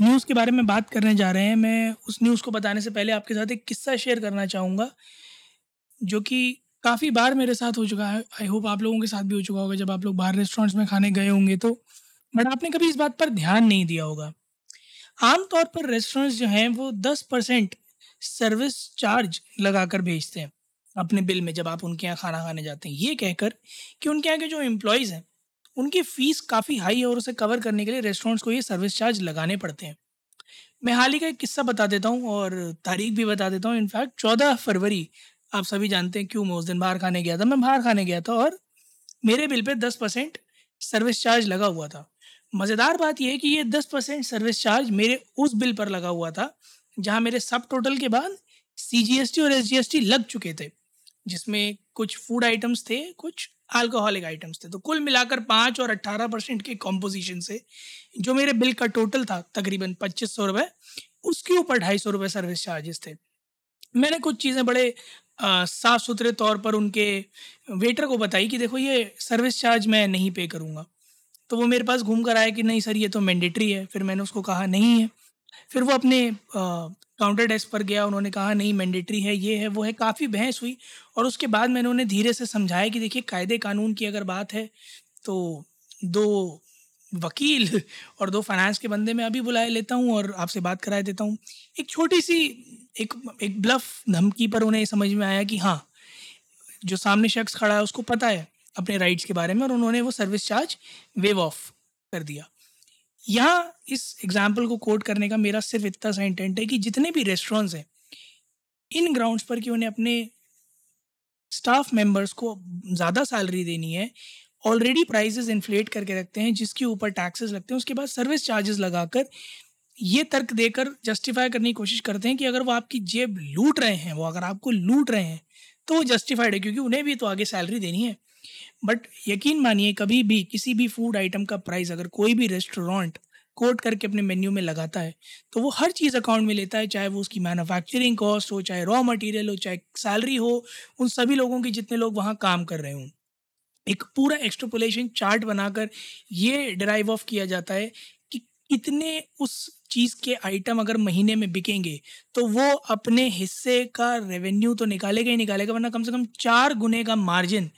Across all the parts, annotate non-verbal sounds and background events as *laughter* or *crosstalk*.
News के बारे में बात करने जा रहे हैं। मैं उस न्यूज़ को बताने से पहले आपके साथ एक किस्सा शेयर करना चाहूँगा, जो कि काफ़ी बार मेरे साथ हो चुका है। आई होप आप लोगों के साथ भी हो चुका होगा जब आप लोग बाहर रेस्टोरेंट्स में खाने गए होंगे तो। बट आपने कभी इस बात पर ध्यान नहीं दिया होगा। आमतौर पर रेस्टोरेंट्स जो हैं, वो दस परसेंट सर्विस चार्ज लगा कर भेजते हैं अपने बिल में जब आप उनके यहाँ खाना खाने जाते हैं। ये कहकर कि उनके यहाँ के जो एम्प्लॉयज़ हैं उनकी फ़ीस काफ़ी हाई है और उसे कवर करने के लिए रेस्टोरेंट्स को ये सर्विस चार्ज लगाने पड़ते हैं। मैं हाल ही का एक किस्सा बता देता हूँ और तारीख भी बता देता हूँ। इनफैक्ट चौदह फरवरी, आप सभी जानते हैं क्यों मैं उस दिन बाहर खाने गया था। मैं बाहर खाने गया था और मेरे बिल पे दस परसेंट सर्विस चार्ज लगा हुआ था। मज़ेदार बात यह है कि ये दस परसेंट सर्विस चार्ज मेरे उस बिल पर लगा हुआ था, जहाँ मेरे सब टोटल के बाद सीजीएसटी और एसजीएसटी लग चुके थे, जिसमें कुछ फ़ूड आइटम्स थे, कुछ अल्कोहलिक आइटम्स थे। तो कुल मिलाकर पाँच और अट्ठारह परसेंट के कॉम्पोजिशन से जो मेरे बिल का टोटल था, तकरीबन पच्चीस सौ रुपये उसके ऊपर ढाई सौ रुपये सर्विस चार्जेस थे। मैंने कुछ चीज़ें बड़े साफ़ सुथरे तौर पर उनके वेटर को बताई कि देखो ये सर्विस चार्ज मैं नहीं पे करूँगा। तो वो मेरे पास घूम कर आया कि नहीं सर ये तो मैंडेटरी है। फिर मैंने उसको कहा, नहीं है। फिर वो अपने काउंटर डेस्क पर गया, उन्होंने कहा, नहीं मैंडेटरी है, ये है, वो है। काफ़ी बहस हुई और उसके बाद मैंने उन्हें धीरे से समझाया कि देखिए, कायदे कानून की अगर बात है तो दो वकील *laughs* और दो फाइनेंस के बंदे मैं अभी बुलाए लेता हूँ और आपसे बात कराए देता हूँ। एक छोटी सी, एक एक ब्लफ धमकी पर उन्हें समझ में आया कि हाँ जो सामने शख्स खड़ा है, उसको पता है अपने राइट्स के बारे में और उन्होंने वो सर्विस चार्ज वेव ऑफ़ कर दिया। यहाँ इस एग्ज़ाम्पल को कोट करने का मेरा सिर्फ़ इतना सा इंटेंट है कि जितने भी रेस्टोरेंट्स हैं, इन ग्राउंड्स पर कि उन्हें अपने स्टाफ मेंबर्स को ज़्यादा सैलरी देनी है ऑलरेडी प्राइजेस इन्फ्लेट करके रखते हैं, जिसके ऊपर टैक्सेस लगते हैं, उसके बाद सर्विस चार्जेस लगाकर ये तर्क देकर जस्टिफाई करने की कोशिश करते हैं कि अगर वो आपकी जेब लूट रहे हैं, वो अगर आपको लूट रहे हैं तो वो जस्टिफाइड है, क्योंकि उन्हें भी तो आगे सैलरी देनी है। बट यकीन मानिए, कभी भी किसी भी फ़ूड आइटम का प्राइस अगर कोई भी रेस्टोरेंट कोट करके अपने मेन्यू में लगाता है तो वो हर चीज़ अकाउंट में लेता है, चाहे वो उसकी मैन्युफैक्चरिंग कॉस्ट हो, चाहे रॉ मटेरियल हो, चाहे सैलरी हो, उन सभी लोगों की जितने लोग वहाँ काम कर रहे हों। एक पूरा एक्सट्रोपोलेशन चार्ट बनाकर ये ड्राइव ऑफ़ किया जाता है कि कितने उस चीज़ के आइटम अगर महीने में बिकेंगे तो वो अपने हिस्से का रेवेन्यू तो निकालेगा ही निकालेगा, वरना कम से कम चार गुने का मार्जिन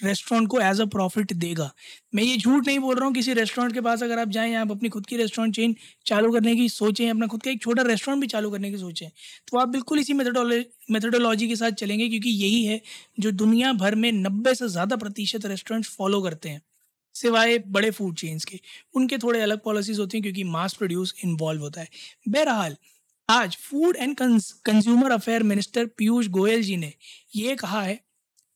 रेस्टोरेंट को एज अ प्रॉफिट देगा। मैं ये झूठ नहीं बोल रहा हूँ किसी रेस्टोरेंट के पास अगर आप जाएँ, आप अपनी खुद की रेस्टोरेंट चेन चालू करने की सोचें, अपना खुद का एक छोटा रेस्टोरेंट भी चालू करने की सोचें तो आप बिल्कुल इसी मेथडोलॉजी के साथ चलेंगे क्योंकि यही है जो दुनिया भर में नब्बे से ज़्यादा प्रतिशत रेस्टोरेंट फॉलो करते हैं, सिवाय बड़े फ़ूड चेन्स के। उनके थोड़े अलग पॉलिसीज़ होती हैं क्योंकि मास प्रोड्यूस इन्वॉल्व होता है। बहरहाल, आज food and consumer affair minister Piyush Goyal ji ने ये कहा है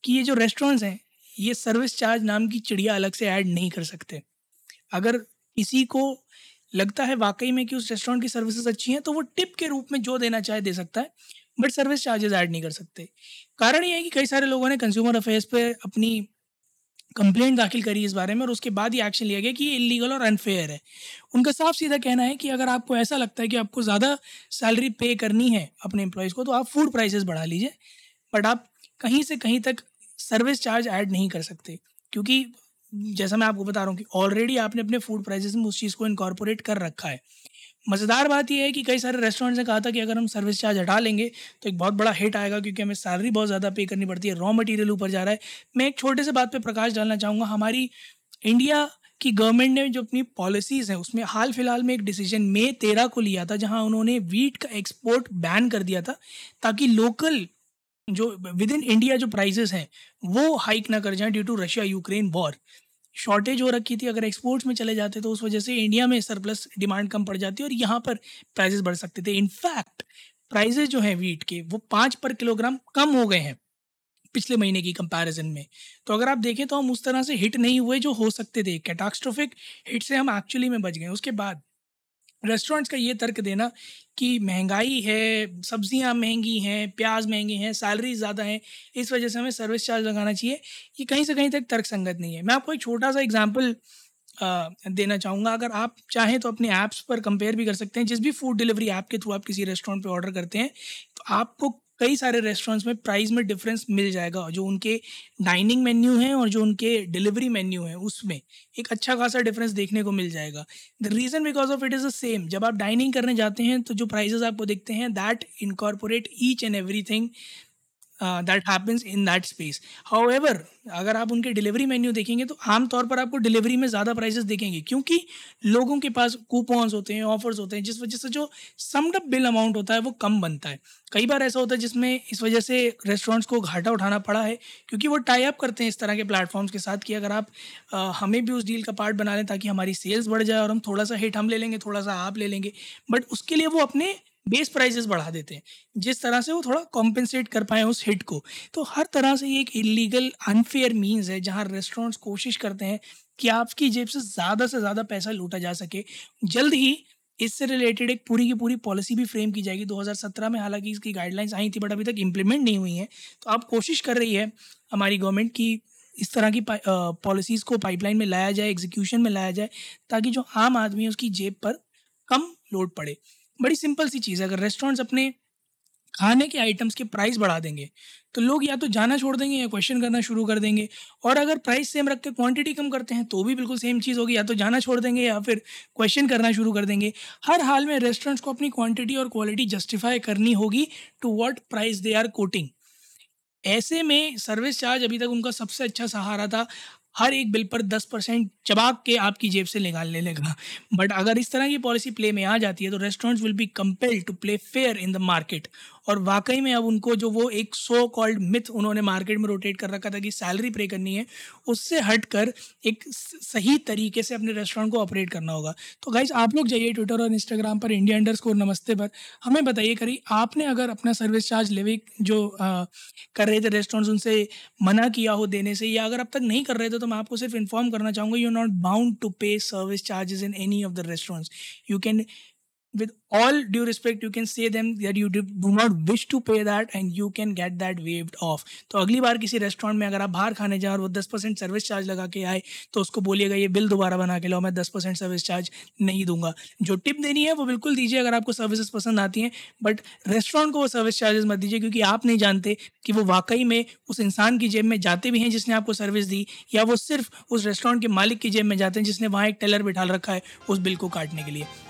कि ये जो रेस्टोरेंट्स हैं ये सर्विस चार्ज नाम की चिड़िया अलग से ऐड नहीं कर सकते। अगर किसी को लगता है वाकई में कि उस रेस्टोरेंट की सर्विसेज़ अच्छी हैं तो वो टिप के रूप में जो देना चाहे दे सकता है बट सर्विस चार्जेस ऐड नहीं कर सकते। कारण ये है कि कई सारे लोगों ने कंज्यूमर अफेयर्स पे अपनी कंप्लेंट दाखिल करी इस बारे में और उसके बाद ही एक्शन लिया गया कि ये इलीगल और अनफेयर है। उनका साफ़ सीधा कहना है कि अगर आपको ऐसा लगता है कि आपको ज़्यादा सैलरी पे करनी है अपने एम्प्लॉयज़ को तो आप फ़ूड प्राइसेस बढ़ा लीजिए बट आप कहीं से कहीं तक सर्विस चार्ज ऐड नहीं कर सकते। क्योंकि जैसा मैं आपको बता रहा हूँ कि ऑलरेडी आपने अपने फ़ूड प्राइजेस में उस चीज़ को इनकॉर्पोरेट कर रखा है। मज़ेदार बात यह है कि कई सारे रेस्टोरेंट्स ने कहा था कि अगर हम सर्विस चार्ज हटा लेंगे तो एक बहुत बड़ा हिट आएगा क्योंकि हमें सैलरी बहुत ज़्यादा पे करनी पड़ती है रॉ मटेरियल ऊपर जा रहा है। मैं एक छोटे से बात पे प्रकाश डालना चाहूँगा, हमारी इंडिया की गवर्नमेंट ने जो अपनी पॉलिसीज़ हैं, उसमें हाल फ़िलहाल में एक डिसीज़न मई तेरह को लिया था, जहाँ उन्होंने वीट का एक्सपोर्ट बैन कर दिया था, ताकि लोकल जो विद इन इंडिया जो प्राइजेस हैं, वो हाइक ना कर जाएँ due to Russia Ukraine war shortage हो रखी थी, अगर एक्सपोर्ट्स में चले जाते तो उस वजह से इंडिया में सरप्लस डिमांड कम पड़ जाती और यहाँ पर प्राइजेस बढ़ सकते थे। इनफैक्ट प्राइजेस जो हैं वीट के, वो पाँच पर किलोग्राम कम हो गए हैं पिछले महीने की कंपैरिजन में। तो अगर आप देखें तो हम उस तरह से हिट नहीं हुए जो हो सकते थे। कैटास्ट्रोफिक हिट से हम एक्चुअली में बच गए। उसके बाद रेस्टोरेंट्स का ये तर्क देना कि महँगाई है, सब्ज़ियाँ महँगी हैं, प्याज महँगे हैं सैलरी ज़्यादा है, इस वजह से हमें सर्विस चार्ज लगाना चाहिए। ये कहीं से कहीं तक तर्क संगत नहीं है। मैं आपको एक छोटा सा एग्ज़ाम्पल देना चाहूँगा। अगर आप चाहें तो अपने ऐप्स पर कंपेयर भी कर सकते हैं। जिस भी फ़ूड डिलीवरी ऐप के थ्रू आप किसी रेस्टोरेंट पर ऑर्डर करते हैं तो आपको कई सारे रेस्टोरेंट्स में प्राइस में डिफरेंस मिल जाएगा, जो उनके डाइनिंग मेन्यू हैं और जो उनके डिलीवरी मेन्यू हैं, उसमें एक अच्छा खासा डिफरेंस देखने को मिल जाएगा। The reason because of it is the same जब आप डाइनिंग करने जाते हैं तो जो प्राइजेस आपको देखते हैं that incorporate each and every thing that happens in that space however अगर आप उनके डिलीवरी मेन्यू देखेंगे तो आमतौर पर आपको डिलीवरी में ज़्यादा प्राइजेस देखेंगे क्योंकि लोगों के पास कूपन्स होते हैं ऑफर्स होते हैं जिस वजह से जो समडअप बिल अमाउंट होता है वो कम बनता है। कई बार ऐसा होता है जिसमें इस वजह से रेस्टोरेंट्स को घाटा उठाना पड़ा है क्योंकि वो टाई अप करते हैं इस तरह के प्लेटफॉर्म्स के साथ कि अगर आप आ, uh, हमें भी उस डील का पार्ट बना लें ताकि हमारी सेल्स बढ़ जाए और हम थोड़ा सा हिट हम ले लेंगे थोड़ा सा आप ले लेंगे। बट उसके लिए वो अपने बेस प्राइजेस बढ़ा देते हैं। जिस तरह से वो थोड़ा कॉम्पेंसेट कर पाए उस हिट को। तो हर तरह से ये एक इलीगल अनफेयर मीन्स है, जहाँ रेस्टोरेंट्स कोशिश करते हैं कि आपकी जेब से ज़्यादा से ज़्यादा पैसा लूटा जा सके। जल्द ही इससे रिलेटेड एक पूरी की पूरी पॉलिसी भी फ्रेम की जाएगी। 2017 में हालाँकि इसकी गाइडलाइंस आई थी बट अभी तक इम्प्लीमेंट नहीं हुई हैं। तो आप कोशिश कर रही है हमारी गवर्नमेंट की इस तरह की पॉलिसीज़ को पाइपलाइन में लाया जाए एग्जीक्यूशन में लाया जाए, ताकि जो आम आदमी है उसकी जेब पर कम लोड पड़े। बड़ी सिंपल सी चीज़ है, अगर रेस्टोरेंट्स अपने खाने के आइटम्स के प्राइस बढ़ा देंगे तो लोग या तो जाना छोड़ देंगे या क्वेश्चन करना शुरू कर देंगे, और अगर प्राइस सेम रख के क्वांटिटी कम करते हैं तो भी बिल्कुल सेम चीज़ होगी, या तो जाना छोड़ देंगे या फिर क्वेश्चन करना शुरू कर देंगे। हर हाल में रेस्टोरेंट्स को अपनी क्वांटिटी और क्वालिटी जस्टिफाई करनी होगी, to what price they are quoting. ऐसे में सर्विस चार्ज अभी तक उनका सबसे अच्छा सहारा था। हर एक बिल पर दस परसेंट चबाक के आपकी जेब से निकालने लेगा। बट अगर इस तरह की पॉलिसी प्ले में आ जाती है तो restaurants will be compelled to play fair in the market और वाकई में अब उनको जो वो एक सो कॉल्ड मिथ उन्होंने मार्केट में रोटेट कर रखा था कि सैलरी पे करनी है उससे हट कर एक सही तरीके से अपने रेस्टोरेंट को ऑपरेट करना होगा। तो गाइज़ आप लोग जाइए ट्विटर और इंस्टाग्राम पर इंडिया अंडर स्कोर नमस्ते पर। हमें बताइए करी आपने अगर अपना सर्विस चार्ज लेवे जो आ, कर रहे थे रेस्टोरेंट्स उनसे मना किया हो देने से या अगर अब तक नहीं कर रहे थे तो मैं आपको सिर्फ़ इन्फॉर्म करना चाहूँगा you not bound to pay service charges in any of the restaurants you can with all due respect you can say them that you do, not wish to pay that and you can get that waived off. तो अगली बार किसी restaurant में अगर आप बाहर खाने जाए और वो दस परसेंट सर्विस चार्ज लगा के आए तो उसको बोलिएगा ये बिल दोबारा बना के लो मैं दस परसेंट सर्विस चार्ज नहीं दूँगा. जो टिप देनी है वो बिल्कुल दीजिए अगर आपको सर्विसेज़ पसंद आती हैं बट रेस्टोरेंट को वो सर्विस चार्जेस मत दीजिए क्योंकि आप नहीं जानते कि वो वाकई में उस इंसान की जेब में जाते भी हैं जिसने आपको सर्विस दी या वो सिर्फ़ उस रेस्टोरेंट के मालिक की जेब में जाते हैं जिसने वहाँ एक टेलर बिठा रखा है उस बिल को काटने के लिए।